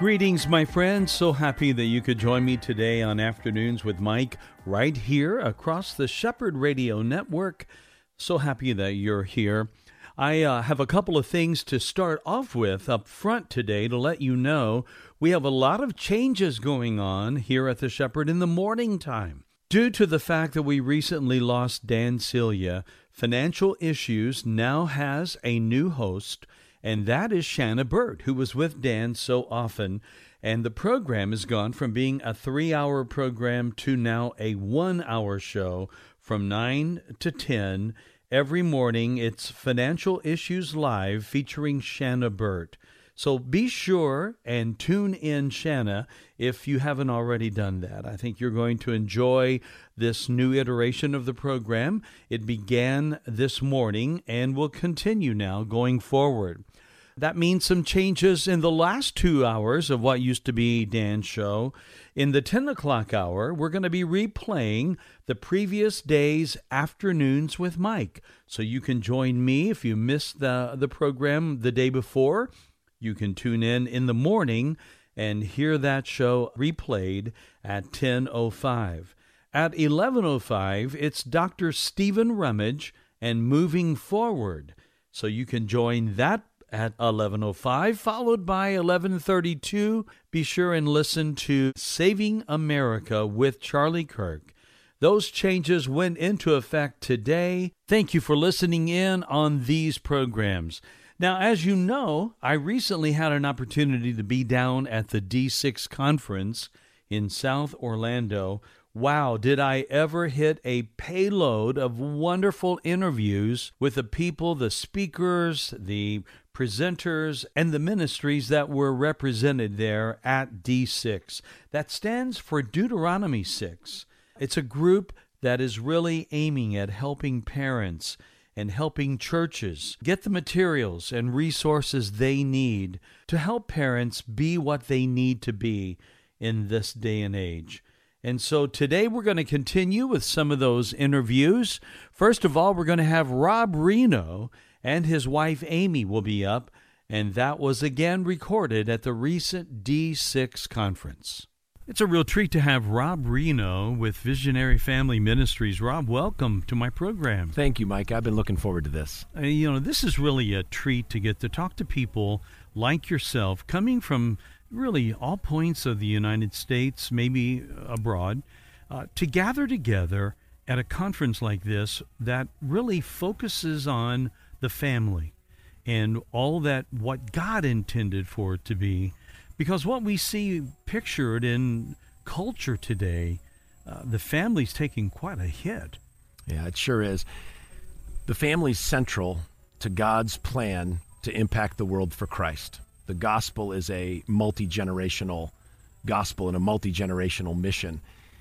Greetings, my friends. So happy that you could join me today on Afternoons with Mike right here across the Shepherd Radio Network. So happy that you're here. I uh, have a couple of things to start off with up front today to let you know we have a lot of changes going on here at the Shepherd in the morning time. Due to the fact that we recently lost Dan Celia, Financial Issues now has a new host and that is Shanna Burt, who was with Dan so often. And the program has gone from being a three hour program to now a one hour show from 9 to 10. Every morning, it's Financial Issues Live featuring Shanna Burt. So be sure and tune in, Shanna, if you haven't already done that. I think you're going to enjoy this new iteration of the program. It began this morning and will continue now going forward. That means some changes in the last two hours of what used to be Dan's show. In the 10 o'clock hour, we're going to be replaying the previous day's afternoons with Mike. So you can join me if you missed the, the program the day before. You can tune in in the morning and hear that show replayed at 10.05. At 11.05, it's Dr. Stephen Rummage and Moving Forward. So you can join that at 11:05 followed by 11:32 be sure and listen to Saving America with Charlie Kirk. Those changes went into effect today. Thank you for listening in on these programs. Now as you know I recently had an opportunity to be down at the D6 conference in South Orlando. Wow, did I ever hit a payload of wonderful interviews with the people, the speakers, the presenters, and the ministries that were represented there at D6. That stands for Deuteronomy 6. It's a group that is really aiming at helping parents and helping churches get the materials and resources they need to help parents be what they need to be in this day and age. And so today we're going to continue with some of those interviews. First of all, we're going to have Rob Rienow and his wife Amy will be up, and that was again recorded at the recent D6 conference. It's a real treat to have Rob Rienow with Visionary Family Ministries. Rob, welcome to my program. Thank you, Mike. I've been looking forward to this. Uh, you know, this is really a treat to get to talk to people like yourself coming from really all points of the United States, maybe abroad, uh, to gather together at a conference like this that really focuses on the family and all that what God intended for it to be. Because what we see pictured in culture today, uh, the family's taking quite a hit. Yeah, it sure is. The family's central to God's plan to impact the world for Christ the gospel is a multi generational gospel and a multi generational mission.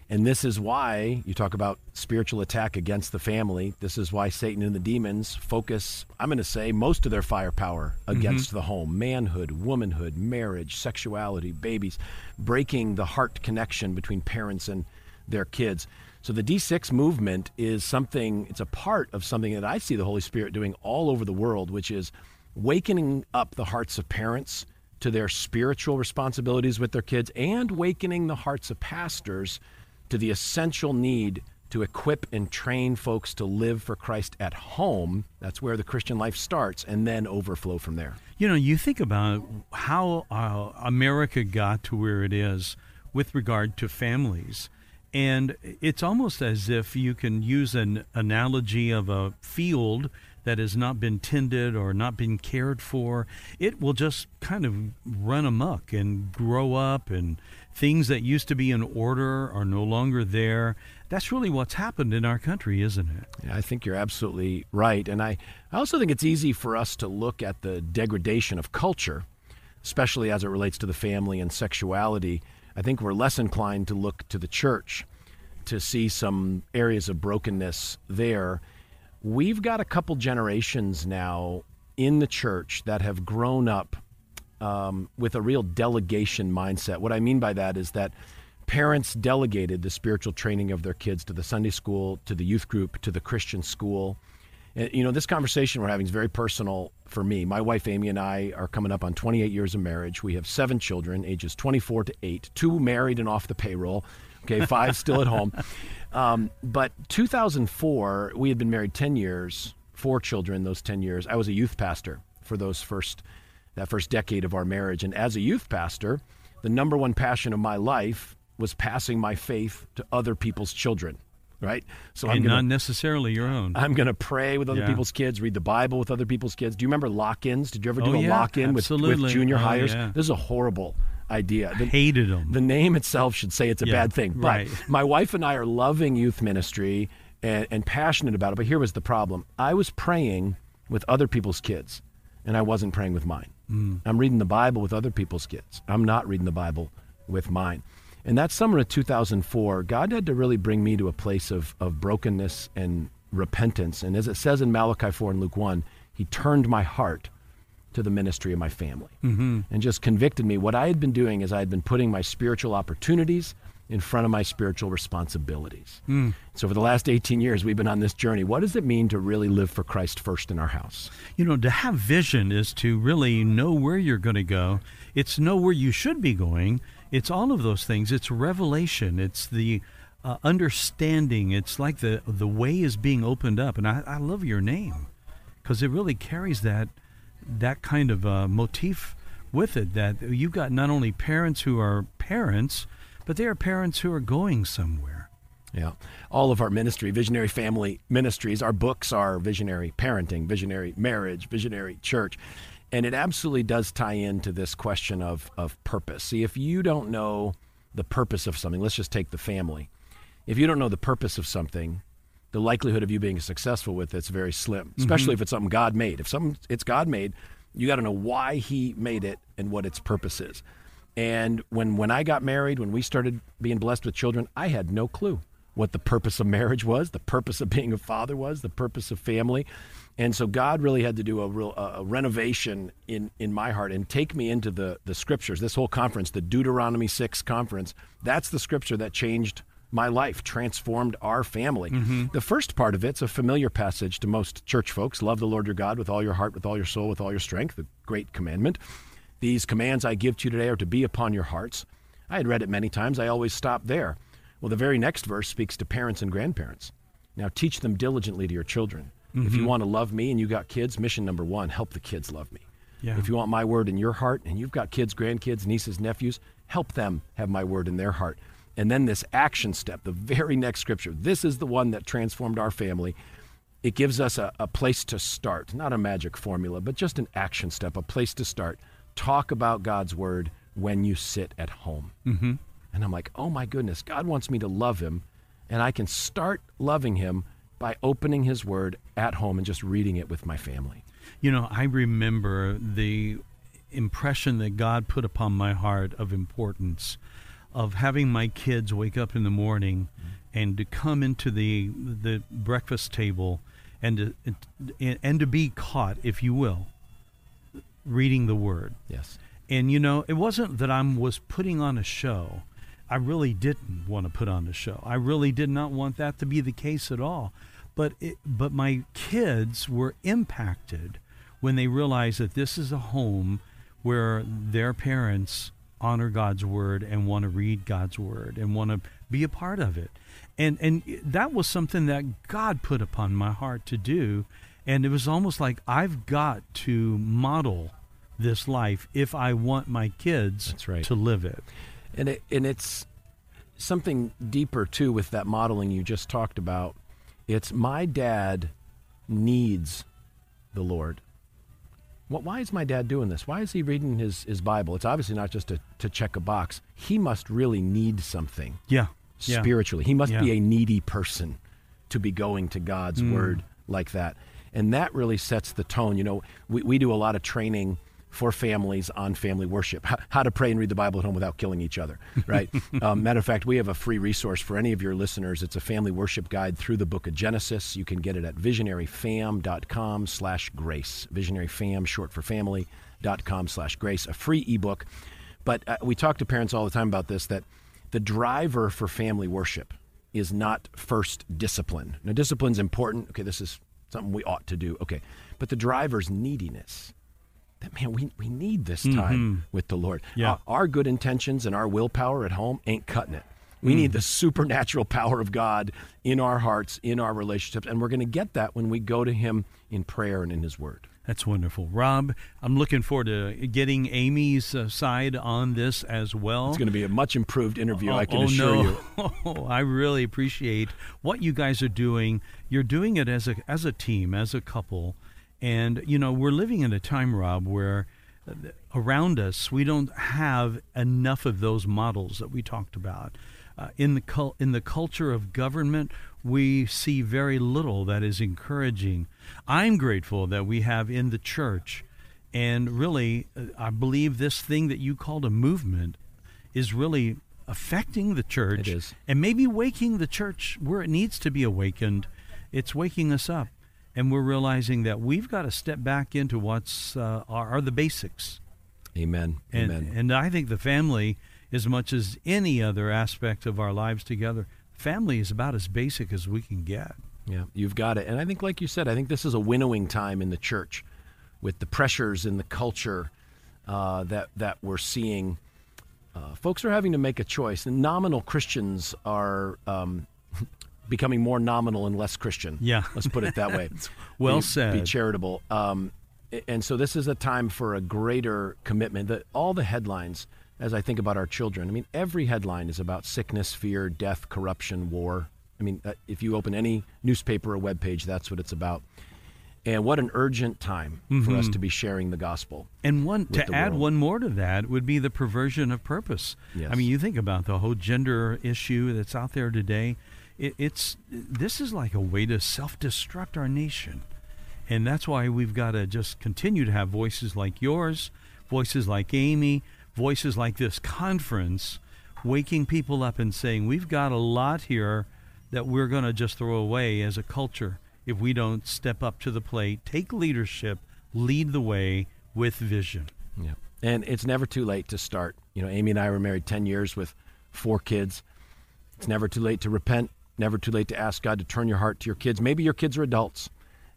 And this is why you talk about spiritual attack against the family. This is why Satan and the demons focus, I'm going to say, most of their firepower against mm-hmm. the home manhood, womanhood, marriage, sexuality, babies, breaking the heart connection between parents and their kids. So the D6 movement is something, it's a part of something that I see the Holy Spirit doing all over the world, which is wakening up the hearts of parents to their spiritual responsibilities with their kids and wakening the hearts of pastors to the essential need to equip and train folks to live for Christ at home. That's where the Christian life starts and then overflow from there. You know, you think about how uh, America got to where it is with regard to families. And it's almost as if you can use an analogy of a field that has not been tended or not been cared for, it will just kind of run amok and grow up, and things that used to be in order are no longer there. That's really what's happened in our country, isn't it? Yeah, I think you're absolutely right. And I, I also think it's easy for us to look at the degradation of culture, especially as it relates to the family and sexuality. I think we're less inclined to look to the church to see some areas of brokenness there. We've got a couple generations now in the church that have grown up um, with a real delegation mindset. What I mean by that is that parents delegated the spiritual training of their kids to the Sunday school, to the youth group, to the Christian school. And, you know, this conversation we're having is very personal for me. My wife Amy and I are coming up on 28 years of marriage. We have seven children, ages 24 to 8, two married and off the payroll. Okay, five still at home. Um, but 2004, we had been married 10 years, four children those 10 years. I was a youth pastor for those first that first decade of our marriage. And as a youth pastor, the number one passion of my life was passing my faith to other people's children right? So and I'm gonna, not necessarily your own. I'm going to pray with other yeah. people's kids, read the Bible with other people's kids. Do you remember lock-ins? Did you ever do oh, a yeah, lock-in with, with, junior oh, hires? Yeah. This is a horrible idea. The, Hated them. The name itself should say it's a bad thing. But right. my wife and I are loving youth ministry and, and passionate about it. But here was the problem: I was praying with other people's kids, and I wasn't praying with mine. Mm. I'm reading the Bible with other people's kids. I'm not reading the Bible with mine. And that summer of 2004, God had to really bring me to a place of, of brokenness and repentance. And as it says in Malachi 4 and Luke 1, He turned my heart to the ministry of my family mm-hmm. and just convicted me. What I had been doing is I had been putting my spiritual opportunities in front of my spiritual responsibilities. Mm. So for the last 18 years, we've been on this journey. What does it mean to really live for Christ first in our house? You know, to have vision is to really know where you're going to go. It's know where you should be going it's all of those things. It's revelation. It's the uh, understanding. It's like the the way is being opened up. And I, I love your name because it really carries that that kind of uh, motif with it. That you've got not only parents who are parents, but they are parents who are going somewhere. Yeah. All of our ministry, Visionary Family Ministries, our books are visionary parenting, visionary marriage, visionary church. And it absolutely does tie into this question of, of purpose. See, if you don't know the purpose of something, let's just take the family. If you don't know the purpose of something, the likelihood of you being successful with it's very slim, mm-hmm. especially mm-hmm. if it's something God made. If something it's God made, you got to know why He made it and what its purpose is. And when when I got married, when we started being blessed with children, I had no clue what the purpose of marriage was, the purpose of being a father was, the purpose of family. And so God really had to do a real a renovation in in my heart and take me into the the scriptures. This whole conference, the Deuteronomy 6 conference, that's the scripture that changed my life, transformed our family. Mm-hmm. The first part of it's a familiar passage to most church folks. Love the Lord your God with all your heart, with all your soul, with all your strength, the great commandment. These commands I give to you today are to be upon your hearts. I had read it many times. I always stopped there. Well, the very next verse speaks to parents and grandparents. Now teach them diligently to your children Mm-hmm. If you mm-hmm. want to love me and you got kids, mission number one, help the kids love me. Yeah. If you want my word in your heart and you've got kids, grandkids, nieces, nephews, help them have my word in their heart. And then this action step, the very next scripture, this is the one that transformed our family. It gives us a, a place to start, not a magic formula, but just an action step, a place to start. Talk about God's word when you sit at home. Mm-hmm. And I'm like, oh my goodness, God wants me to love him, and I can start loving him by opening his word at home and just reading it with my family. You know, I remember the impression that God put upon my heart of importance of having my kids wake up in the morning and to come into the the breakfast table and to, and to be caught, if you will, reading the word. Yes. And you know, it wasn't that I was putting on a show. I really didn't want to put on a show. I really did not want that to be the case at all. But it, but my kids were impacted when they realized that this is a home where their parents honor God's word and want to read God's word and want to be a part of it. And and that was something that God put upon my heart to do and it was almost like I've got to model this life if I want my kids right. to live it. And it and it's something deeper too with that modeling you just talked about it's my dad needs the Lord. What, why is my dad doing this? Why is he reading his, his Bible? It's obviously not just to, to check a box. He must really need something yeah. spiritually. Yeah. He must yeah. be a needy person to be going to God's mm. word like that. And that really sets the tone. You know, we, we do a lot of training for families on family worship. How to pray and read the Bible at home without killing each other, right? um, matter of fact, we have a free resource for any of your listeners. It's a family worship guide through the book of Genesis. You can get it at visionaryfam.com slash grace. Visionaryfam, short for family, dot com slash grace, a free ebook. But uh, we talk to parents all the time about this, that the driver for family worship is not first discipline. Now, discipline's important. Okay, this is something we ought to do. Okay. But the driver's neediness that man, we, we need this time mm-hmm. with the Lord. Yeah. Our, our, good intentions and our willpower at home ain't cutting it. We mm. need the supernatural power of God in our hearts, in our relationships, and we're going to get that when we go to Him in prayer and in His Word. That's wonderful. Rob, I'm looking forward to getting Amy's uh, side on this as well. It's going to be a much improved interview, oh, I can oh, assure no. you. Oh, I really appreciate what you guys are doing. You're doing it as a as a team, as a couple. And, you know, we're living in a time, Rob, where uh, around us we don't have enough of those models that we talked about. Uh, in the cul- in the culture of government, we see very little that is encouraging. I'm grateful that we have in the church, and really, uh, I believe this thing that you called a movement is really affecting the church. It is. and maybe waking the church where it needs to be awakened. It's waking us up and we're realizing that we've got to step back into what's uh, are, are, the basics. Amen. And, Amen. And I think the family, as much as any other aspect of our lives together, family is about as basic as we can get. Yeah, you've got it. And I think, like you said, I think this is a winnowing time in the church, with the pressures in the culture uh, that that we're seeing. Uh, folks are having to make a choice. And nominal Christians are um, becoming more nominal and less Christian. Yeah. Let's put it that way. well be, said. Be charitable. Um, and so this is a time for a greater commitment. That all the headlines, as I think about our children, I mean, every headline is about sickness, fear, death, corruption, war. I mean, uh, if you open any newspaper or web page, that's what it's about. And what an urgent time mm-hmm. for us mm-hmm. to be sharing the gospel. And one to add world. one more to that would be the perversion of purpose. Yes. I mean, you think about the whole gender issue that's out there today it, it's this is like a way to self-destruct our nation, and that's why we've got to just continue to have voices like yours, voices like Amy, voices like this conference, waking people up and saying we've got a lot here that we're going to just throw away as a culture if we don't step up to the plate, take leadership, lead the way with vision. Yeah. And it's never too late to start. You know, Amy and I were married 10 years with four kids. It's never too late to repent Never too late to ask God to turn your heart to your kids. Maybe your kids are adults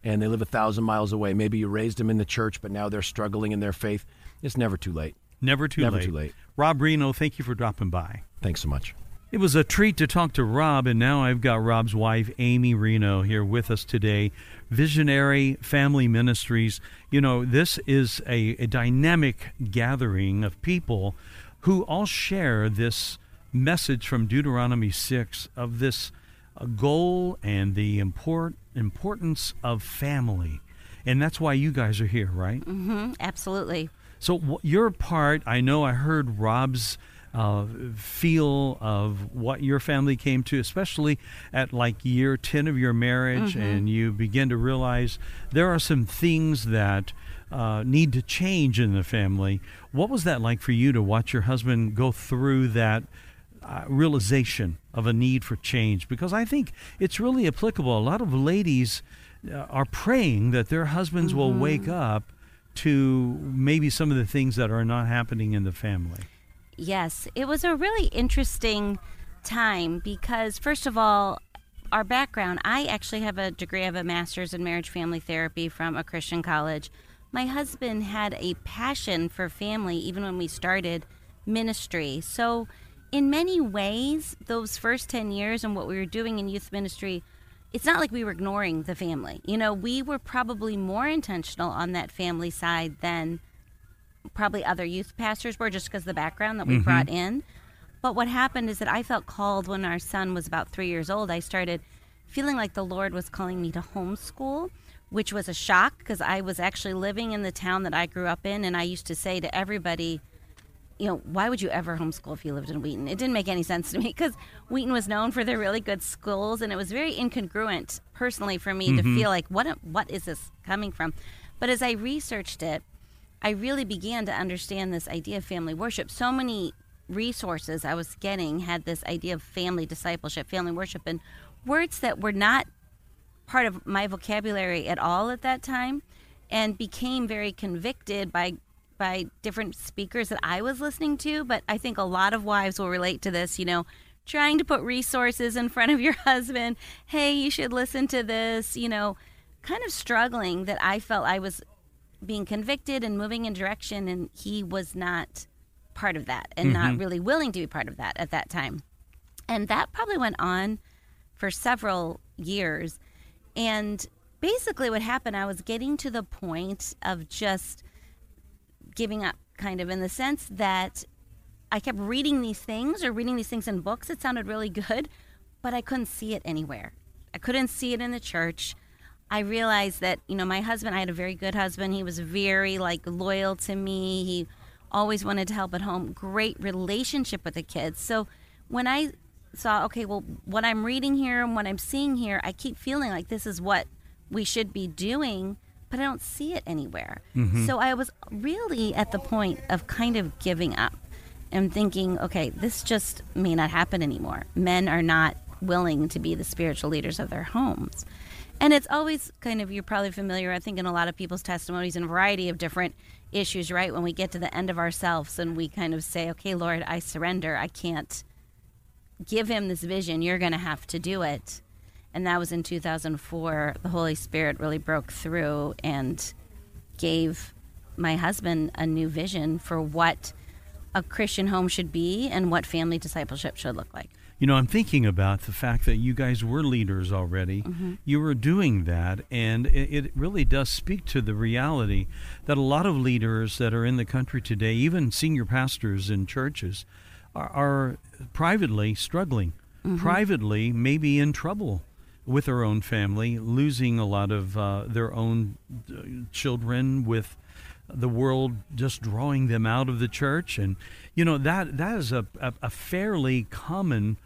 and they live a thousand miles away. Maybe you raised them in the church, but now they're struggling in their faith. It's never too late. Never too never late. too late. Rob Rienow, thank you for dropping by. Thanks so much. It was a treat to talk to Rob, and now I've got Rob's wife, Amy Rienow, here with us today. Visionary Family Ministries. You know, this is a, a dynamic gathering of people who all share this message from Deuteronomy 6 of this a goal and the import, importance of family. And that's why you guys are here, right? Mm-hmm, absolutely. So, w- your part, I know I heard Rob's uh, feel of what your family came to, especially at like year 10 of your marriage, mm-hmm. and you begin to realize there are some things that uh, need to change in the family. What was that like for you to watch your husband go through that uh, realization of a need for change because I think it's really applicable. A lot of ladies uh, are praying that their husbands mm-hmm. will wake up to maybe some of the things that are not happening in the family. Yes, it was a really interesting time because, first of all, our background I actually have a degree, of a master's in marriage family therapy from a Christian college. My husband had a passion for family even when we started ministry. So, in many ways, those first 10 years and what we were doing in youth ministry, it's not like we were ignoring the family. You know, we were probably more intentional on that family side than probably other youth pastors were just because the background that we mm-hmm. brought in. But what happened is that I felt called when our son was about three years old. I started feeling like the Lord was calling me to homeschool, which was a shock because I was actually living in the town that I grew up in. And I used to say to everybody, you know, why would you ever homeschool if you lived in Wheaton? It didn't make any sense to me because Wheaton was known for their really good schools, and it was very incongruent personally for me mm-hmm. to feel like what what is this coming from? But as I researched it, I really began to understand this idea of family worship. So many resources I was getting had this idea of family discipleship, family worship, and words that were not part of my vocabulary at all at that time and became very convicted by by different speakers that I was listening to, but I think a lot of wives will relate to this, you know, trying to put resources in front of your husband. Hey, you should listen to this, you know, kind of struggling that I felt I was being convicted and moving in direction and he was not part of that and mm-hmm. not really willing to be part of that at that time. And that probably went on for several years. And basically, what happened, I was getting to the point of just giving up, kind of, in the sense that I kept reading these things or reading these things in books. It sounded really good, but I couldn't see it anywhere. I couldn't see it in the church. I realized that, you know, my husband, I had a very good husband. He was very, like, loyal to me. He always wanted to help at home. Great relationship with the kids. So when I saw, okay, well, what I'm reading here and what I'm seeing here, I keep feeling like this is what we should be doing, but I don't see it anywhere. Mm-hmm. So I was really at the point of kind of giving up and thinking, okay, this just may not happen anymore. Men are not willing to be the spiritual leaders of their homes. And it's always kind of, you're probably familiar, I think, in a lot of people's testimonies and a variety of different issues, right? When we get to the end of ourselves and we kind of say, okay, Lord, I surrender. I can't give him this vision. You're going to have to do it. And that was in 2004. The Holy Spirit really broke through and gave my husband a new vision for what a Christian home should be and what family discipleship should look like. You know, I'm thinking about the fact that you guys were leaders already. Mm-hmm. You were doing that, and it, it, really does speak to the reality that a lot of leaders that are in the country today, even senior pastors in churches, are, are privately struggling, mm-hmm. privately maybe in trouble with their own family, losing a lot of uh, their own uh, children with the world just drawing them out of the church and you know that that is a, a, a fairly common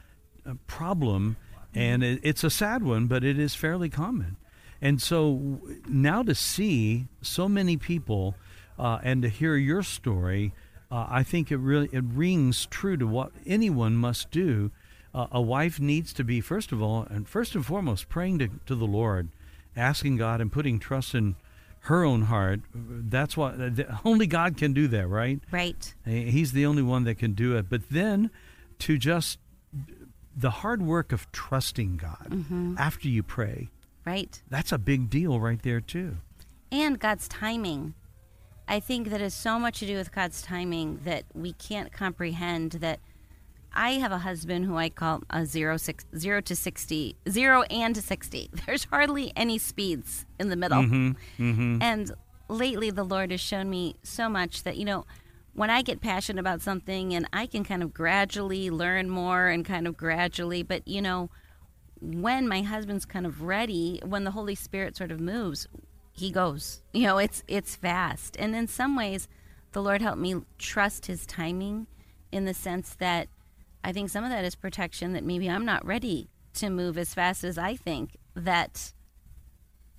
uh, problem and it, it's a sad one but it is fairly common and so now to see so many people uh, and to hear your story uh, I think it really it rings true to what anyone must do. Uh, a wife needs to be first of all and first and foremost praying to, to the Lord, asking God and putting trust in her own heart. That's what only God can do that, right? Right. He's the only one that can do it. But then to just the hard work of trusting God mm-hmm. after you pray. Right. That's a big deal right there too. And God's timing. I think that has so much to do with God's timing that we can't comprehend that I have a husband who I call a zero six zero to sixty zero and to sixty. There's hardly any speeds in the middle. Mm-hmm, mm-hmm. And lately the Lord has shown me so much that, you know, when I get passionate about something and I can kind of gradually learn more and kind of gradually, but you know, when my husband's kind of ready, when the Holy Spirit sort of moves, he goes. You know, it's it's fast. And in some ways, the Lord helped me trust his timing in the sense that I think some of that is protection that maybe I'm not ready to move as fast as I think that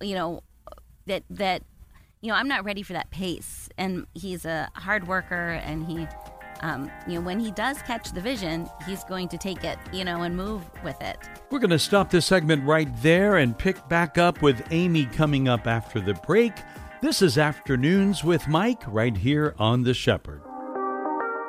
you know that that you know I'm not ready for that pace and he's a hard worker and he um, you know, when he does catch the vision, he's going to take it, you know, and move with it. We're going to stop this segment right there and pick back up with Amy coming up after the break. This is Afternoons with Mike right here on The Shepherd.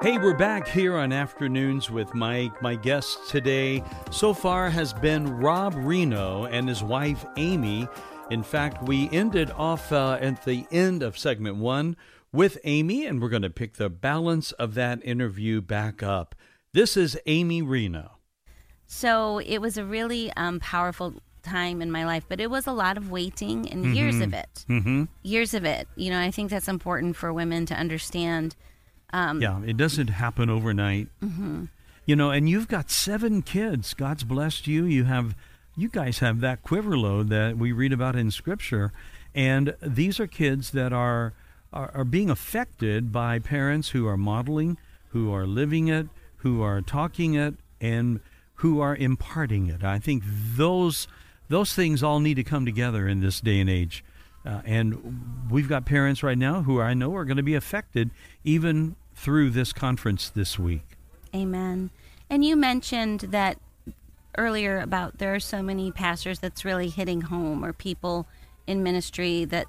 Hey, we're back here on Afternoons with Mike. My guest today so far has been Rob Rienow and his wife Amy. In fact, we ended off uh, at the end of segment one with Amy, and we're going to pick the balance of that interview back up. This is Amy Rienow. So it was a really um, powerful time in my life, but it was a lot of waiting and mm-hmm. years of it. Mm-hmm. Years of it. You know, I think that's important for women to understand. Um, yeah, it doesn't happen overnight. Mm-hmm. You know, and you've got seven kids. God's blessed you. You have, you guys have that quiver load that we read about in Scripture, and these are kids that are are, are being affected by parents who are modeling, who are living it, who are talking it, and who are imparting it. I think those those things all need to come together in this day and age Uh, and we've got parents right now who I know are going to be affected even through this conference this week. Amen. And you mentioned that earlier about there are so many pastors that's really hitting home or people in ministry that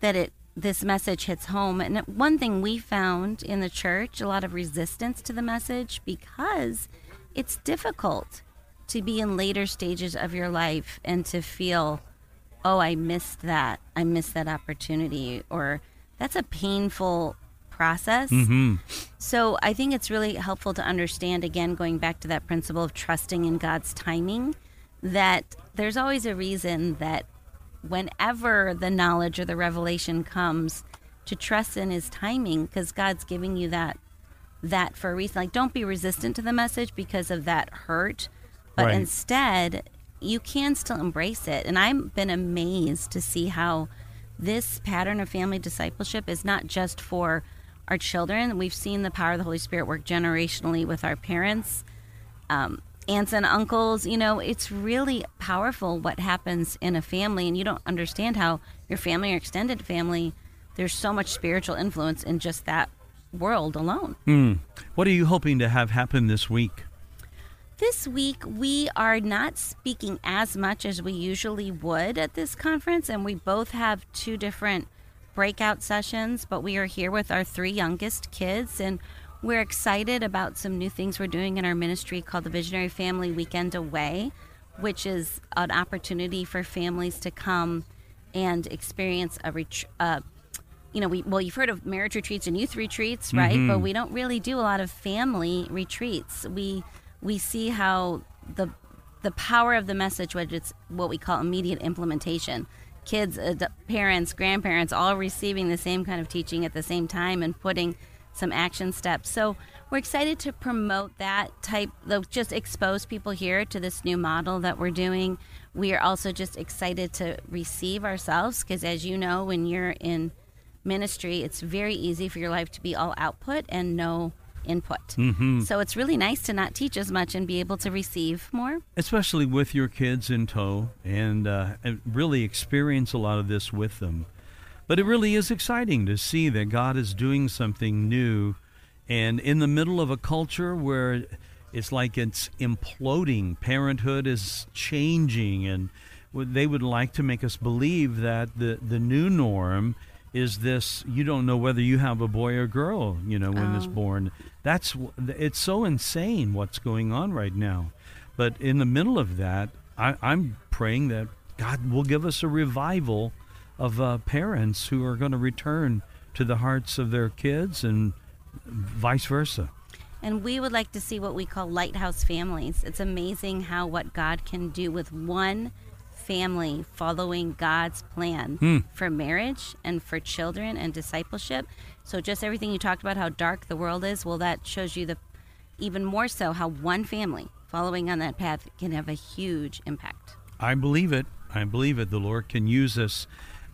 that it this message hits home. And one thing we found in the church, a lot of resistance to the message because it's difficult to be in later stages of your life and to feel, oh, I missed that. I missed that opportunity. Or that's a painful process. Mm-hmm. So I think it's really helpful to understand, again, going back to that principle of trusting in God's timing, that there's always a reason that whenever the knowledge or the revelation comes, to trust in His timing because God's giving you that that for a reason. Like, don't be resistant to the message because of that hurt, but Right. instead, you can still embrace it. And I've been amazed to see how this pattern of family discipleship is not just for our children. We've seen the power of the Holy Spirit work generationally with our parents, um, aunts and uncles. You know, it's really powerful what happens in a family, and you don't understand how your family or extended family. There's so much spiritual influence in just that world alone. Hmm. What are you hoping to have happen this week? This week, we are not speaking as much as we usually would at this conference, and we both have two different breakout sessions, but we are here with our three youngest kids, and we're excited about some new things we're doing in our ministry called the Visionary Family Weekend Away, which is an opportunity for families to come and experience a retreat. Uh, you know, we well, you've heard of marriage retreats and youth retreats, right? But we don't really do a lot of family retreats. We we see how the the power of the message, which it's what we call immediate implementation. Kids, ad- parents, grandparents, all receiving the same kind of teaching at the same time and putting some action steps. So we're excited to promote that type just expose people here to this new model that we're doing. We are also just excited to receive ourselves because, as you know, when you're in ministry, it's very easy for your life to be all output and no input. So it's really nice to not teach as much and be able to receive more. especially with your kids in tow, and, uh, and really experience a lot of this with them. But it really is exciting to see that God is doing something new, and in the middle of a culture where it's like it's imploding, parenthood is changing, and they would like to make us believe that the the new norm is this you don't know whether you have a boy or girl you know when it's Oh. born that's it's so insane what's going on right now but in the middle of that I, i'm praying that god will give us a revival of uh, parents who are going to return to the hearts of their kids and vice versa And we would like to see what we call lighthouse families. It's amazing how what God can do with one family following God's plan hmm. for marriage and for children and discipleship. So just everything you talked about how dark the world is, well that shows you the even more so how one family following on that path can have a huge impact. I believe it. I believe it. The Lord can use us.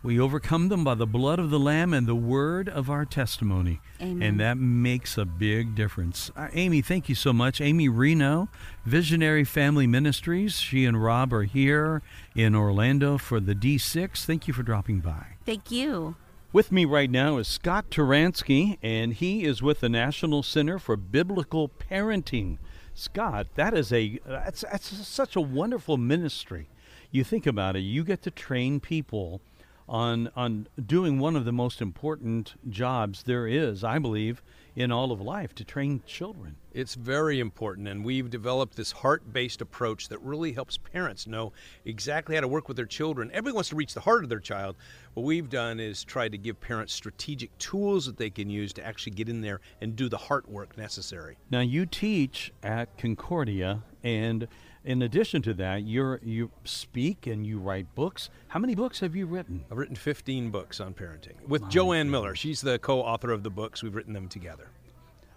We overcome them by the blood of the Lamb and the word of our testimony. Amen. And that makes a big difference. Uh, Amy, thank you so much. Amy Rienow, Visionary Family Ministries. She and Rob are here in Orlando for the D6. Thank you for dropping by. Thank you. With me right now is Scott Turansky, and he is with the National Center for Biblical Parenting. Scott, that is a that's, that's such a wonderful ministry. You think about it, you get to train people on on doing one of the most important jobs there is, I believe, in all of life to train children. It's very important, and we've developed this heart based approach that really helps parents know exactly how to work with their children. Everybody wants to reach the heart of their child. What we've done is try to give parents strategic tools that they can use to actually get in there and do the heart work necessary. Now you teach at Concordia and in addition to that, you're you speak and you write books. How many books have you written? I've written 15 books on parenting with Joanne Miller. She's the co author of the books. We've written them together.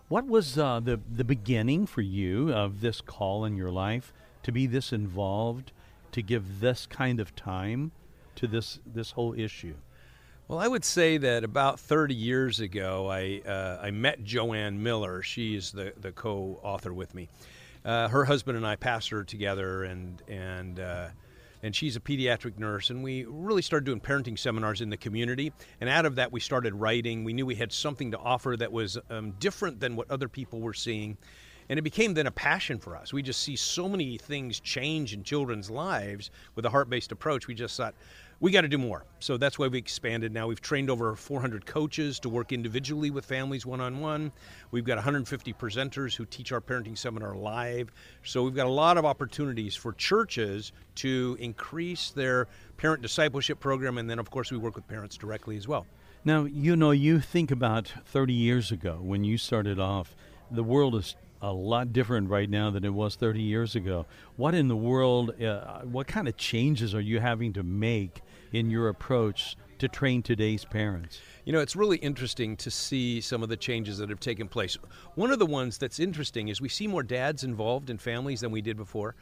What was uh, the the beginning for you of this call in your life to be this involved, to give this kind of time to this this whole issue? Well, I would say that about 30 years ago, I, uh, I met Joanne Miller. She is the, the co author with me. Uh, her husband and I pastored together, and, and uh, and she's a pediatric nurse. And we really started doing parenting seminars in the community. And out of that, we started writing. We knew we had something to offer that was um, different than what other people were seeing. And it became then a passion for us. We just see so many things change in children's lives with a heart based approach. We just thought, we got to do more. So that's why we expanded. Now we've trained over 400 coaches to work individually with families one on one. We've got 150 presenters who teach our parenting seminar live. So we've got a lot of opportunities for churches to increase their parent discipleship program. And then, of course, we work with parents directly as well. Now, you know, you think about 30 years ago when you started off, the world is a lot different right now than it was 30 years ago. What in the world, uh, what kind of changes are you having to make in your approach to train today's parents? You know, it's really interesting to see some of the changes that have taken place. One of the ones that's interesting is we see more dads involved in families than we did before.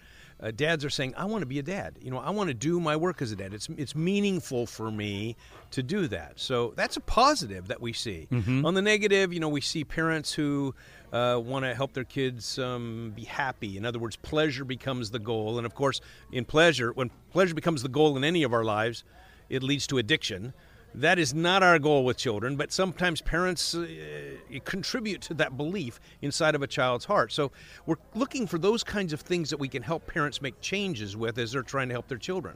Uh, dads are saying, "I want to be a dad. You know, I want to do my work as a dad. It's it's meaningful for me to do that." So that's a positive that we see. Mm-hmm. On the negative, you know, we see parents who uh, want to help their kids um, be happy. In other words, pleasure becomes the goal. And of course, in pleasure, when pleasure becomes the goal in any of our lives, it leads to addiction. That is not our goal with children, but sometimes parents uh, contribute to that belief inside of a child's heart. So we're looking for those kinds of things that we can help parents make changes with as they're trying to help their children.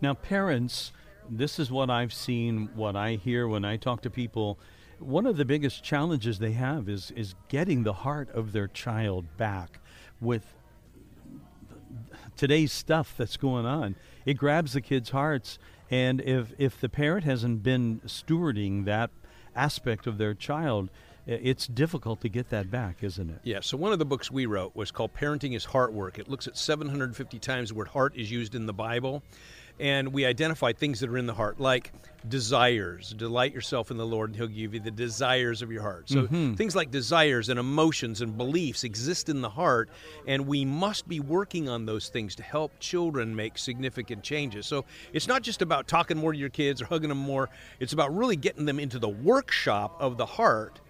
Now, parents, this is what I've seen, what I hear when I talk to people one of the biggest challenges they have is is getting the heart of their child back with today's stuff that's going on. It grabs the kids' hearts, and if if the parent hasn't been stewarding that aspect of their child, it's difficult to get that back, isn't it? Yeah. So one of the books we wrote was called "Parenting is Heart Work." It looks at 750 times the word "heart" is used in the Bible, and we identify things that are in the heart, like desires. Delight yourself in the Lord, and He'll give you the desires of your heart. So mm-hmm. things like desires and emotions and beliefs exist in the heart, and we must be working on those things to help children make significant changes. So it's not just about talking more to your kids or hugging them more, it's about really getting them into the workshop of the heart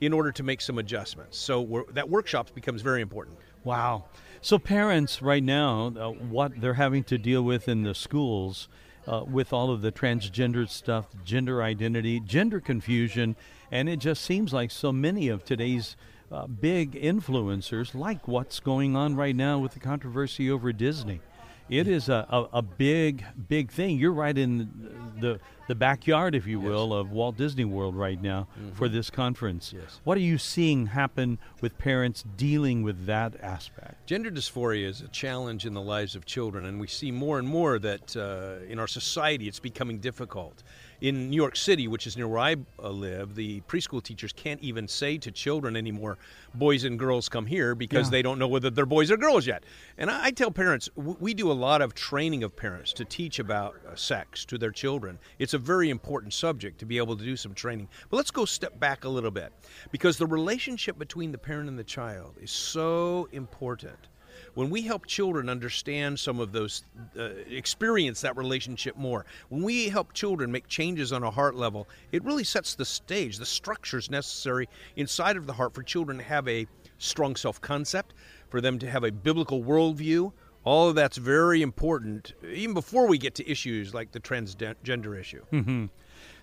in order to make some adjustments. So that workshop becomes very important. Wow. So, parents, right now, uh, what they're having to deal with in the schools uh, with all of the transgender stuff, gender identity, gender confusion, and it just seems like so many of today's uh, big influencers, like what's going on right now with the controversy over Disney. It is a, a, a, big, big thing. You're right in the the backyard, if you will, of Walt Disney World right now mm-hmm. for this conference. Yes. What are you seeing happen with parents dealing with that aspect? Gender dysphoria is a challenge in the lives of children, and we see more and more that uh, in our society it's becoming difficult in New York City, which is near where I uh, live, the preschool teachers can't even say to children anymore, boys and girls come here because yeah. they don't know whether they're boys or girls yet. And I, I tell parents, w- we do a lot of training of parents to teach about uh, sex to their children. It's a very important subject to be able to do some training. But let's go step back a little bit because the relationship between the parent and the child is so important when we help children understand some of those, uh, experience that relationship more, when we help children make changes on a heart level, it really sets the stage, the structures necessary inside of the heart for children to have a strong self concept, for them to have a biblical worldview. All of that's very important, even before we get to issues like the transgender issue. Mm-hmm.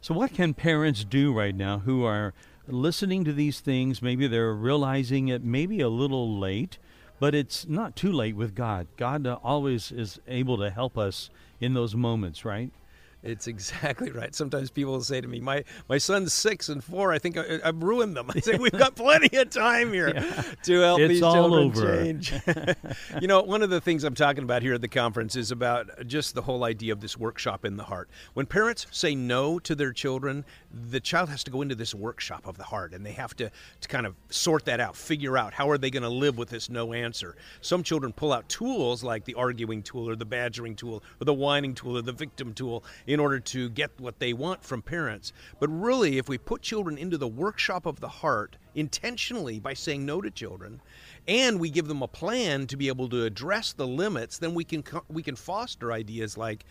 So, what can parents do right now who are listening to these things? Maybe they're realizing it maybe a little late but it's not too late with God. God always is able to help us in those moments, right? It's exactly right. Sometimes people will say to me, "My my son's six and four. I think I, have ruined them." I say, "We've got plenty of time here yeah. to help it's these children over. change." you know, one of the things I'm talking about here at the conference is about just the whole idea of this workshop in the heart. When parents say no to their children, the child has to go into this workshop of the heart, and they have to to kind of sort that out, figure out how are they going to live with this no answer. Some children pull out tools like the arguing tool, or the badgering tool, or the whining tool, or the victim tool in order to get what they want from parents. But really, if we put children into the workshop of the heart intentionally by saying no to children, and we give them a plan to be able to address the limits, then we can we can foster ideas like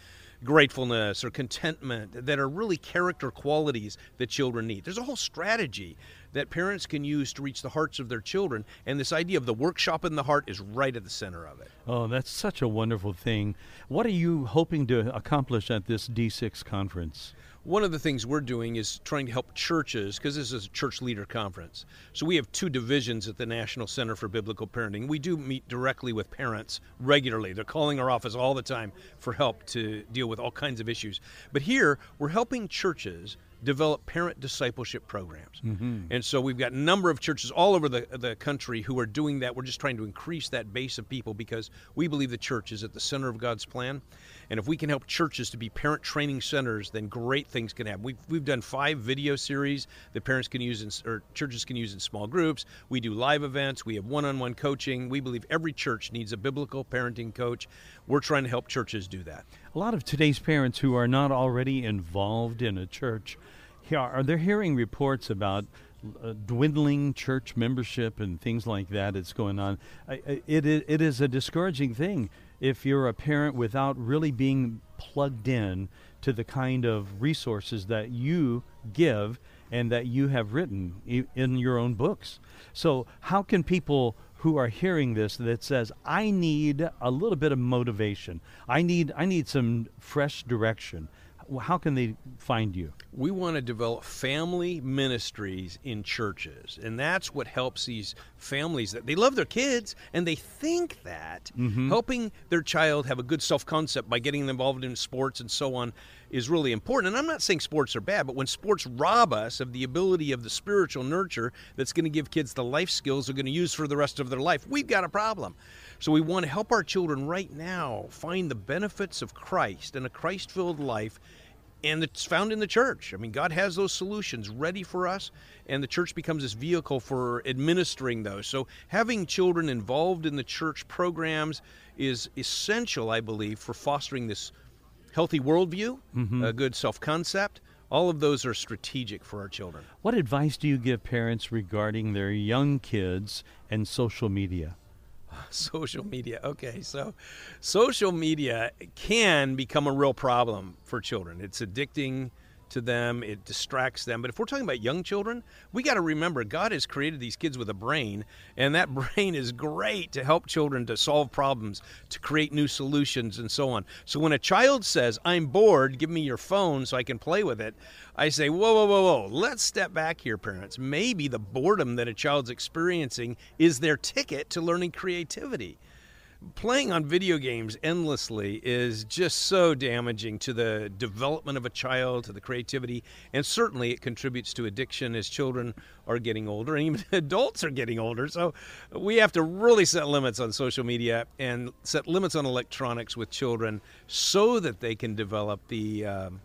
gratefulness or contentment that are really character qualities that children need. There's a whole strategy that parents can use to reach the hearts of their children, and this idea of the workshop in the heart is right at the center of it. Oh, that's such a wonderful thing. What are you hoping to accomplish at this D6 conference? One of the things we're doing is trying to help churches, because this is a church leader conference. So we have two divisions at the National Center for Biblical Parenting. We do meet directly with parents regularly. They're calling our office all the time for help to deal with all kinds of issues. But here, we're helping churches develop parent discipleship programs. Mm-hmm. And so we've got a number of churches all over the, the country who are doing that. We're just trying to increase that base of people because we believe the church is at the center of God's plan. And if we can help churches to be parent training centers, then great things can happen. We've, we've done five video series that parents can use in, or churches can use in small groups. We do live events. We have one on one coaching. We believe every church needs a biblical parenting coach. We're trying to help churches do that. A lot of today's parents who are not already involved in a church are they're hearing reports about uh, dwindling church membership and things like that that's going on. It, it, it is a discouraging thing if you're a parent without really being plugged in to the kind of resources that you give and that you have written in your own books. So, how can people who are hearing this that says I need a little bit of motivation. I need I need some fresh direction how can they find you? We want to develop family ministries in churches, and that's what helps these families that they love their kids and they think that mm-hmm. helping their child have a good self concept by getting them involved in sports and so on is really important. And I'm not saying sports are bad, but when sports rob us of the ability of the spiritual nurture that's going to give kids the life skills they're going to use for the rest of their life, we've got a problem. So we want to help our children right now find the benefits of Christ and a Christ filled life. And it's found in the church. I mean, God has those solutions ready for us, and the church becomes this vehicle for administering those. So, having children involved in the church programs is essential, I believe, for fostering this healthy worldview, mm-hmm. a good self concept. All of those are strategic for our children. What advice do you give parents regarding their young kids and social media? social media. Okay, so social media can become a real problem for children. It's addicting to them, it distracts them. But if we're talking about young children, we got to remember God has created these kids with a brain, and that brain is great to help children to solve problems, to create new solutions, and so on. So when a child says, I'm bored, give me your phone so I can play with it, I say, whoa, whoa, whoa, whoa, let's step back here, parents. Maybe the boredom that a child's experiencing is their ticket to learning creativity playing on video games endlessly is just so damaging to the development of a child, to the creativity, and certainly it contributes to addiction as children are getting older and even adults are getting older. So we have to really set limits on social media and set limits on electronics with children so that they can develop the. Um,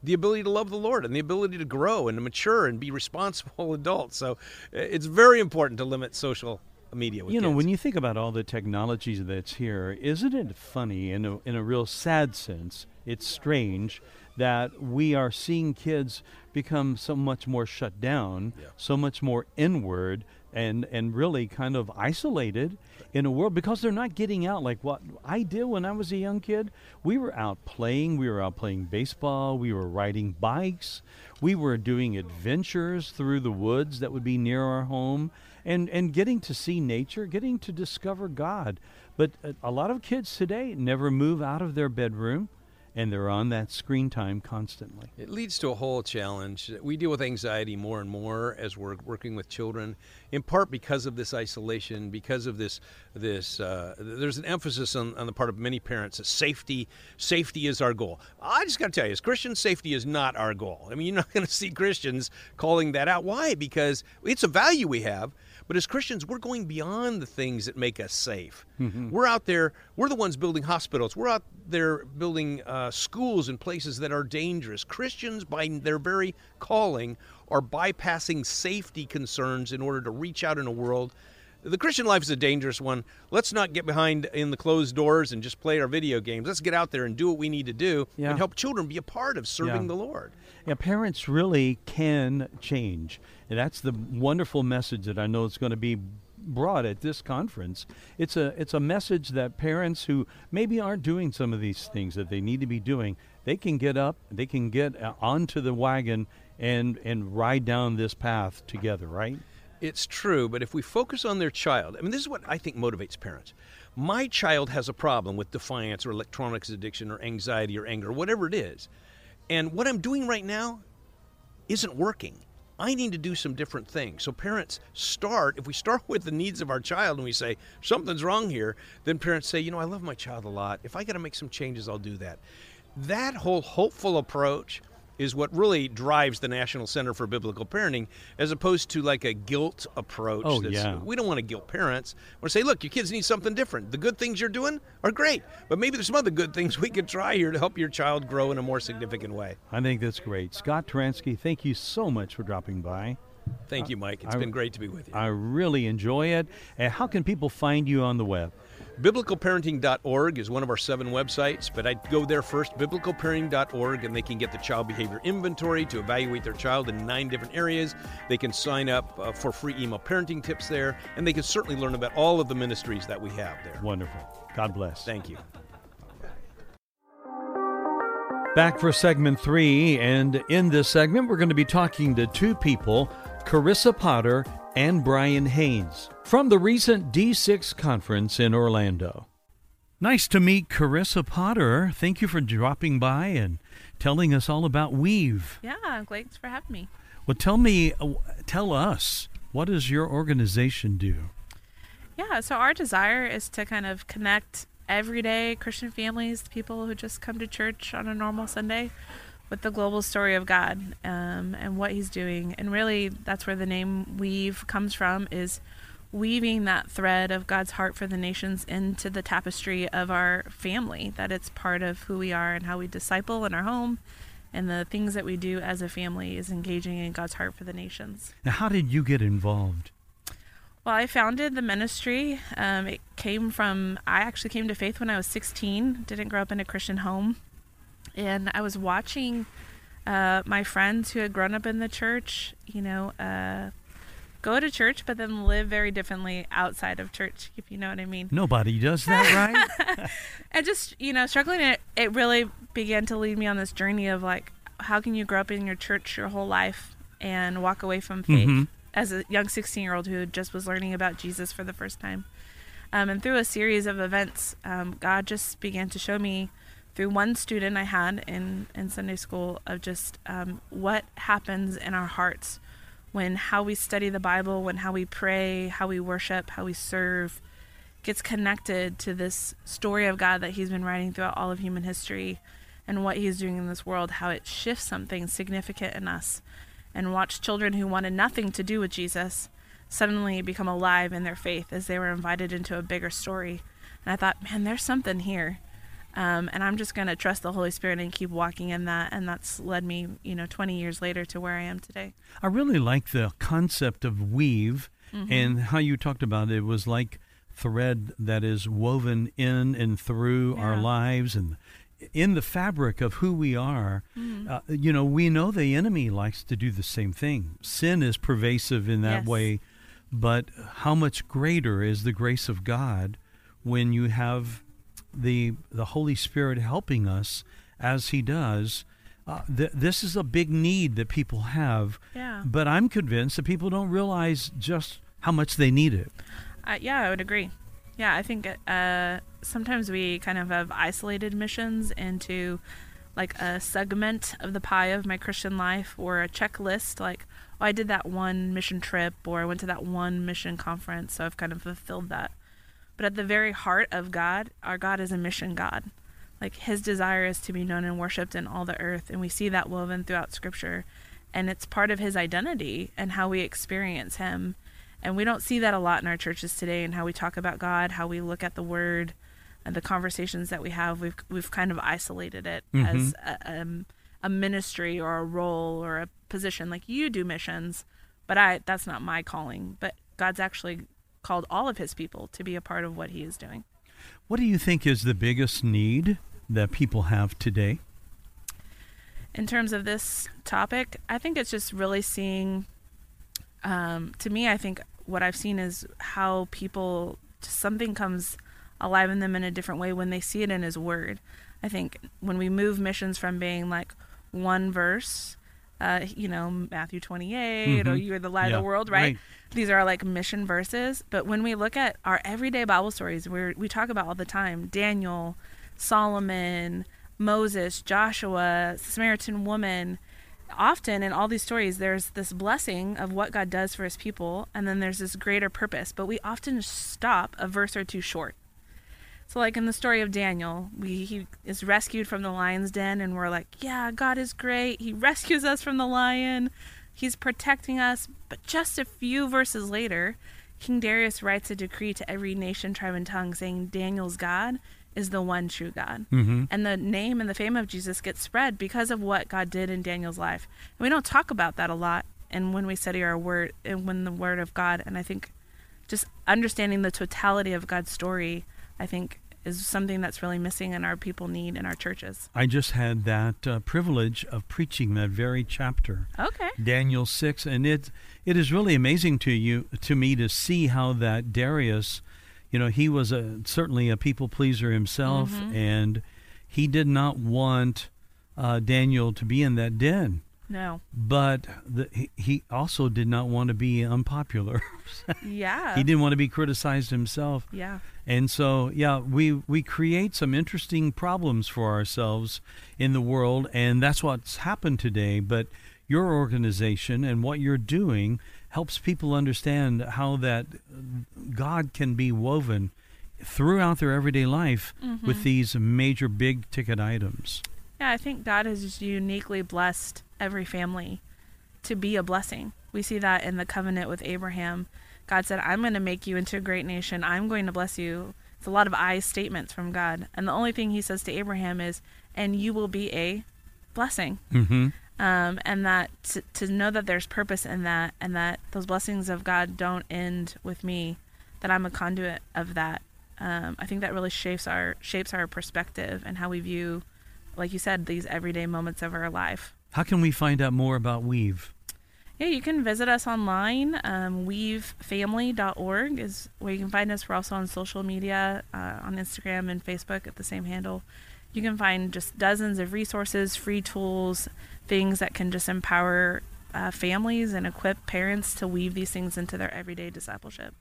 the ability to love the Lord and the ability to grow and to mature and be responsible adults. So it's very important to limit social media you know kids. when you think about all the technologies that's here isn't it funny in a, in a real sad sense it's strange that we are seeing kids become so much more shut down yeah. so much more inward and and really kind of isolated in a world because they're not getting out like what I did when I was a young kid. We were out playing, we were out playing baseball, we were riding bikes, we were doing adventures through the woods that would be near our home and and getting to see nature, getting to discover God. But uh, a lot of kids today never move out of their bedroom and they're on that screen time constantly. It leads to a whole challenge. We deal with anxiety more and more as we're working with children, in part because of this isolation, because of this this. Uh, there's an emphasis on, on the part of many parents that safety safety is our goal. I just got to tell you, as Christians, safety is not our goal. I mean, you're not going to see Christians calling that out. Why? Because it's a value we have but as Christians, we're going beyond the things that make us safe. Mm-hmm. We're out there, we're the ones building hospitals. We're out there building uh, schools and places that are dangerous. Christians, by their very calling, are bypassing safety concerns in order to reach out in a world the Christian life is a dangerous one. Let's not get behind in the closed doors and just play our video games. Let's get out there and do what we need to do yeah. and help children be a part of serving yeah. the Lord. Yeah, parents really can change. And that's the wonderful message that I know is going to be brought at this conference. It's a it's a message that parents who maybe aren't doing some of these things that they need to be doing, they can get up, they can get uh, onto the wagon and and ride down this path together, right? It's true, but if we focus on their child, I mean, this is what I think motivates parents. My child has a problem with defiance or electronics addiction or anxiety or anger, whatever it is. And what I'm doing right now isn't working. I need to do some different things. So parents start, if we start with the needs of our child and we say, something's wrong here, then parents say, you know, I love my child a lot. If I got to make some changes, I'll do that. That whole hopeful approach is what really drives the National Center for Biblical Parenting, as opposed to like a guilt approach. Oh, yeah. We don't want to guilt parents. We want to say, look, your kids need something different. The good things you're doing are great, but maybe there's some other good things we could try here to help your child grow in a more significant way. I think that's great. Scott Turansky, thank you so much for dropping by. Thank you, Mike. It's I- been great to be with you. I really enjoy it. And how can people find you on the web? Biblicalparenting.org is one of our seven websites, but I'd go there first, biblicalparenting.org, and they can get the child behavior inventory to evaluate their child in nine different areas. They can sign up uh, for free email parenting tips there, and they can certainly learn about all of the ministries that we have there. Wonderful. God bless. Thank you. Back for segment three, and in this segment, we're going to be talking to two people Carissa Potter and Brian Haynes from the recent D6 conference in Orlando. Nice to meet Carissa Potter. Thank you for dropping by and telling us all about Weave. Yeah, thanks for having me. Well, tell me, uh, tell us, what does your organization do? Yeah, so our desire is to kind of connect everyday Christian families, people who just come to church on a normal Sunday, with the global story of God um, and what He's doing. And really, that's where the name Weave comes from, is weaving that thread of God's heart for the nations into the tapestry of our family, that it's part of who we are and how we disciple in our home. And the things that we do as a family is engaging in God's heart for the nations. Now, how did you get involved? Well, I founded the ministry. Um, it came from, I actually came to faith when I was 16, didn't grow up in a Christian home. And I was watching uh, my friends who had grown up in the church, you know, uh, go to church, but then live very differently outside of church, if you know what I mean. Nobody does that, right? And just, you know, struggling, it, it really began to lead me on this journey of like, how can you grow up in your church your whole life and walk away from faith Mhm. as a young 16 year old who just was learning about Jesus for the first time? Um, and through a series of events, um, God just began to show me through one student I had in, in Sunday school of just um, what happens in our hearts when how we study the Bible, when how we pray, how we worship, how we serve gets connected to this story of God that He's been writing throughout all of human history and what He's doing in this world, how it shifts something significant in us. And watch children who wanted nothing to do with Jesus suddenly become alive in their faith as they were invited into a bigger story. And I thought, man, there's something here. Um, and I'm just going to trust the Holy Spirit and keep walking in that. And that's led me, you know, 20 years later to where I am today. I really like the concept of weave and how you talked about it was like thread that is woven in and through our lives and in the fabric of who we are. Uh, you know, we know the enemy likes to do the same thing. Sin is pervasive in that Yes. way, but how much greater is the grace of God when you have the the Holy Spirit helping us as He does. Uh, th- this is a big need that people have, Yeah. but I'm convinced that people don't realize just how much they need it. Uh, yeah, I would agree. Yeah, I think uh, sometimes we kind of have isolated missions into like a segment of the pie of my Christian life or a checklist. Like, oh, I did that one mission trip or I went to that one mission conference, so I've kind of fulfilled that. But at the very heart of God, our God is a mission God. Like, his desire is to be known and worshiped in all the earth. And we see that woven throughout scripture. And it's part of his identity and how we experience him. And we don't see that a lot in our churches today and how we talk about God, how we look at the word and the conversations that we have. We've we've kind of isolated it as a, um, a ministry or a role or a position like you do missions, but I that's not my calling, but God's actually called all of his people to be a part of what he is doing. What do you think is the biggest need that people have today? in terms of this topic, I think it's just really seeing. Um, to me, I think what I've seen is how people something comes alive in them in a different way when they see it in His Word. I think when we move missions from being like one verse, uh, you know, Matthew 28 mm-hmm. or you're the light yeah, of the world, right? right? These are like mission verses. But when we look at our everyday Bible stories, where we talk about all the time Daniel, Solomon, Moses, Joshua, Samaritan woman, often in all these stories, there's this blessing of what God does for his people, and then there's this greater purpose. But we often stop a verse or two short. So, like in the story of Daniel, we, he is rescued from the lion's den, and we're like, yeah, God is great. He rescues us from the lion, He's protecting us. But just a few verses later, King Darius writes a decree to every nation, tribe, and tongue saying, Daniel's God is the one true God. Mm-hmm. And the name and the fame of Jesus gets spread because of what God did in Daniel's life. And we don't talk about that a lot. And when we study our word, and when the word of God, and I think just understanding the totality of God's story I think is something that's really missing and our people need in our churches. I just had that uh, privilege of preaching that very chapter. Okay. Daniel 6 and it it is really amazing to you to me to see how that Darius, you know, he was a certainly a people pleaser himself mm-hmm. and he did not want uh, Daniel to be in that den. No. But the, he, he also did not want to be unpopular. yeah. He didn't want to be criticized himself. Yeah. And so, yeah, we we create some interesting problems for ourselves in the world, and that's what's happened today. But your organization and what you're doing helps people understand how that God can be woven throughout their everyday life mm-hmm. with these major big ticket items. Yeah, I think God has uniquely blessed every family to be a blessing. We see that in the covenant with Abraham. God said, I'm going to make you into a great nation. I'm going to bless you. It's a lot of I statements from God. And the only thing he says to Abraham is, and you will be a blessing. Mm-hmm. Um, and that to, to know that there's purpose in that and that those blessings of God don't end with me, that I'm a conduit of that. Um, I think that really shapes our shapes our perspective and how we view, like you said, these everyday moments of our life. How can we find out more about Weave? Yeah, you can visit us online. Um, weavefamily.org is where you can find us. We're also on social media uh, on Instagram and Facebook at the same handle. You can find just dozens of resources, free tools, things that can just empower uh, families and equip parents to weave these things into their everyday discipleship.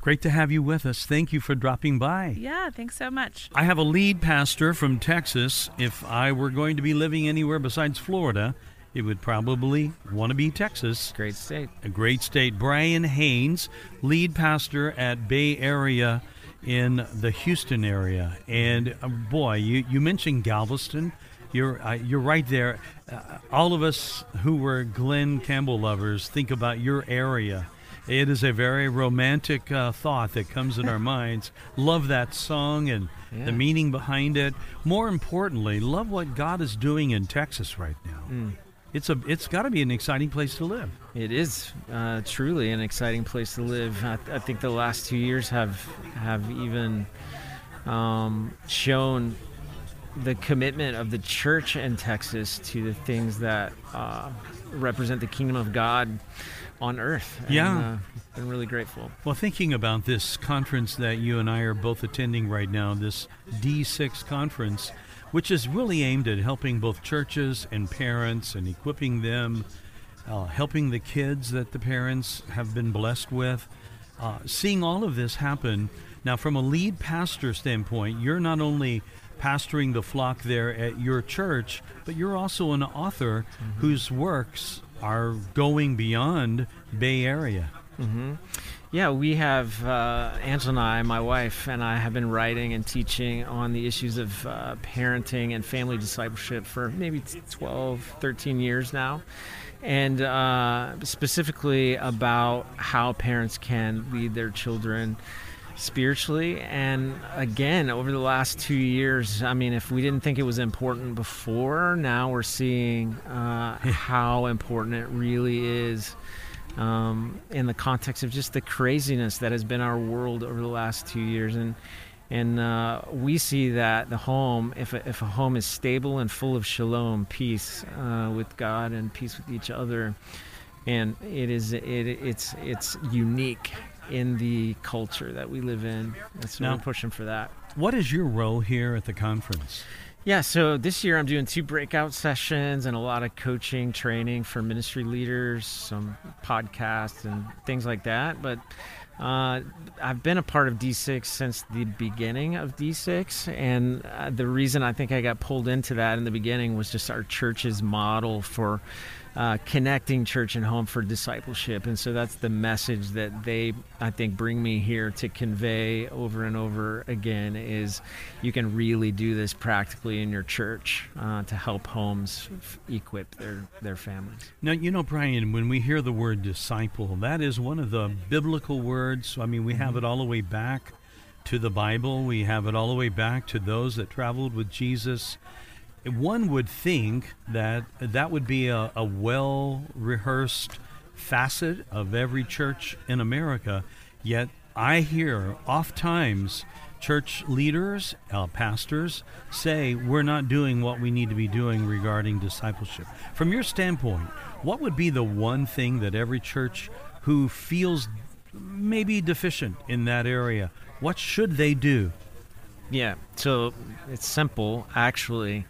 Great to have you with us. Thank you for dropping by. Yeah, thanks so much. I have a lead pastor from Texas. If I were going to be living anywhere besides Florida, it would probably want to be Texas. Great state. A great state. Brian Haynes, lead pastor at Bay Area in the Houston area. And uh, boy, you, you mentioned Galveston. You're, uh, you're right there. Uh, all of us who were Glen Campbell lovers think about your area. It is a very romantic uh, thought that comes in our minds. Love that song and yeah. the meaning behind it. More importantly, love what God is doing in Texas right now. Mm it's a it's got to be an exciting place to live. It is uh, truly an exciting place to live. I, I, think the last two years have have even um, shown the commitment of the church in Texas to the things that uh, represent the kingdom of God on earth. And, yeah, uh, been really grateful. Well, thinking about this conference that you and I are both attending right now, this D6 conference which is really aimed at helping both churches and parents and equipping them, uh, helping the kids that the parents have been blessed with. Uh, seeing all of this happen. Now, from a lead pastor standpoint, you're not only pastoring the flock there at your church, but you're also an author mm-hmm. whose works are going beyond Bay Area. Mm-hmm. Yeah, we have, uh, Angela and I, my wife and I, have been writing and teaching on the issues of uh, parenting and family discipleship for maybe 12, 13 years now. And uh, specifically about how parents can lead their children spiritually. And again, over the last two years, I mean, if we didn't think it was important before, now we're seeing uh, how important it really is um, in the context of just the craziness that has been our world over the last two years. And and uh, we see that the home, if a, if a home is stable and full of shalom, peace uh, with God and peace with each other, and it is it it's it's unique in the culture that we live in. That's now, we're pushing for that. What is your role here at the conference? Yeah, so this year I'm doing two breakout sessions and a lot of coaching, training for ministry leaders, some podcasts and things like that. But uh, I've been a part of D6 since the beginning of D6, and uh, the reason I think I got pulled into that in the beginning was just our church's model for uh, connecting church and home for discipleship. And so that's the message that they, I think, bring me here to convey over and over again is you can really do this practically in your church uh, to help homes f- equip their, their families. Now, you know, Brian, when we hear the word disciple, that is one of the biblical words. I mean, we have mm-hmm. it all the way back to the Bible. We have it all the way back to those that traveled with Jesus one would think that that would be a, a well rehearsed facet of every church in America. Yet I hear oft times church leaders, uh, pastors say we're not doing what we need to be doing regarding discipleship. From your standpoint, what would be the one thing that every church who feels maybe deficient in that area, what should they do yeah, so it's simple, actually.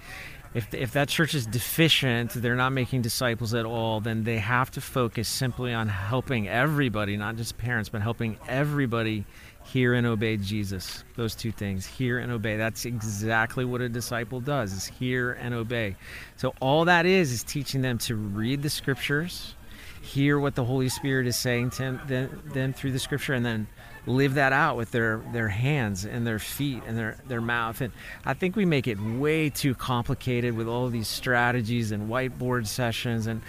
If, if that church is deficient, they're not making disciples at all, then they have to focus simply on helping everybody, not just parents, but helping everybody hear and obey Jesus. Those two things, hear and obey. That's exactly what a disciple does, is hear and obey. So all that is is teaching them to read the scriptures, hear what the Holy Spirit is saying to them, them through the scripture, and then live that out with their their hands and their feet and their their mouth. And i think we make it way too complicated with all these strategies and whiteboard sessions. And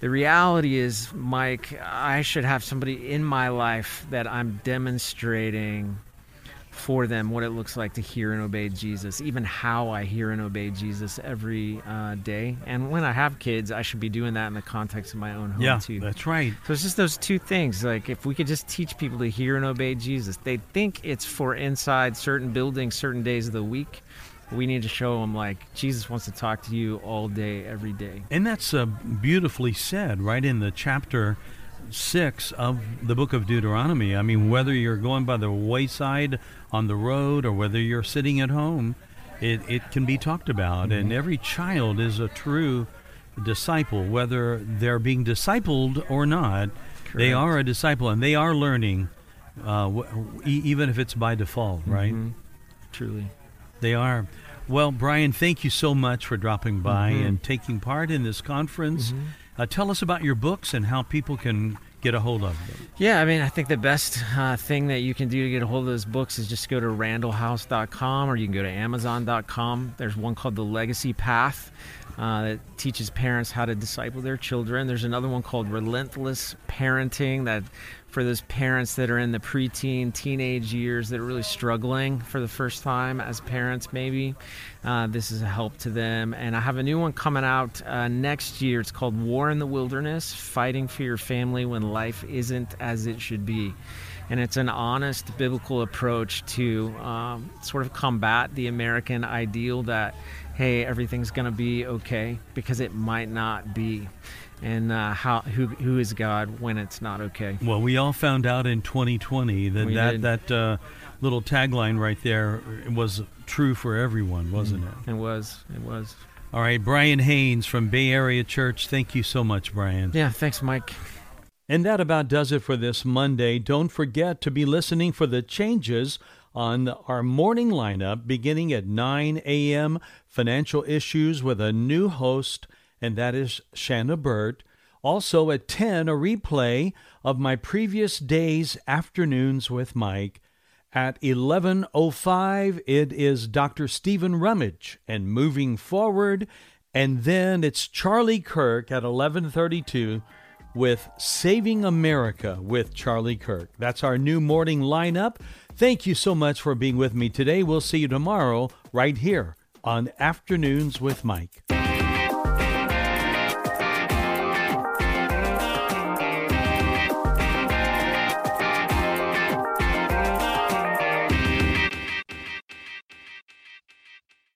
the reality is mike i should have somebody in my life that i'm demonstrating for them what it looks like to hear and obey Jesus, even how I hear and obey Jesus every uh, day. And when I have kids, I should be doing that in the context of my own home yeah, too. That's right. So it's just those two things. Like if we could just teach people to hear and obey Jesus, they think it's for inside certain buildings, certain days of the week. We need to show them like Jesus wants to talk to you all day, every day. And that's uh, beautifully said, right in the chapter 6 of the book of Deuteronomy. I mean, whether you're going by the wayside on the road or whether you're sitting at home, it, it can be talked about. Mm-hmm. And every child is a true disciple, whether they're being discipled or not. Correct. They are a disciple and they are learning, uh, w- even if it's by default, right? Mm-hmm. Truly. They are. Well, Brian, thank you so much for dropping by mm-hmm. and taking part in this conference. Mm-hmm. Uh, tell us about your books and how people can get a hold of them. Yeah, I mean, I think the best uh, thing that you can do to get a hold of those books is just go to randallhouse.com or you can go to amazon.com. There's one called The Legacy Path uh, that teaches parents how to disciple their children. There's another one called Relentless Parenting that for those parents that are in the preteen, teenage years that are really struggling for the first time as parents, maybe. Uh, this is a help to them. And I have a new one coming out uh, next year. It's called War in the Wilderness Fighting for Your Family When Life Isn't As It Should Be. And it's an honest biblical approach to um, sort of combat the American ideal that, hey, everything's going to be okay, because it might not be and uh, how who who is God when it's not okay. Well, we all found out in 2020 that we that did. that uh, little tagline right there was true for everyone, wasn't mm. it? It was. It was. All right, Brian Haynes from Bay Area Church. Thank you so much, Brian. Yeah, thanks, Mike. And that about does it for this Monday. Don't forget to be listening for the changes on our morning lineup beginning at 9 a.m. Financial Issues with a new host and that is Shanna Burt. Also at 10, a replay of my previous day's afternoons with Mike. At 11:05, it is Dr. Stephen Rummage and moving forward, and then it's Charlie Kirk at 11:32 with Saving America with Charlie Kirk. That's our new morning lineup. Thank you so much for being with me today. We'll see you tomorrow right here on Afternoons with Mike.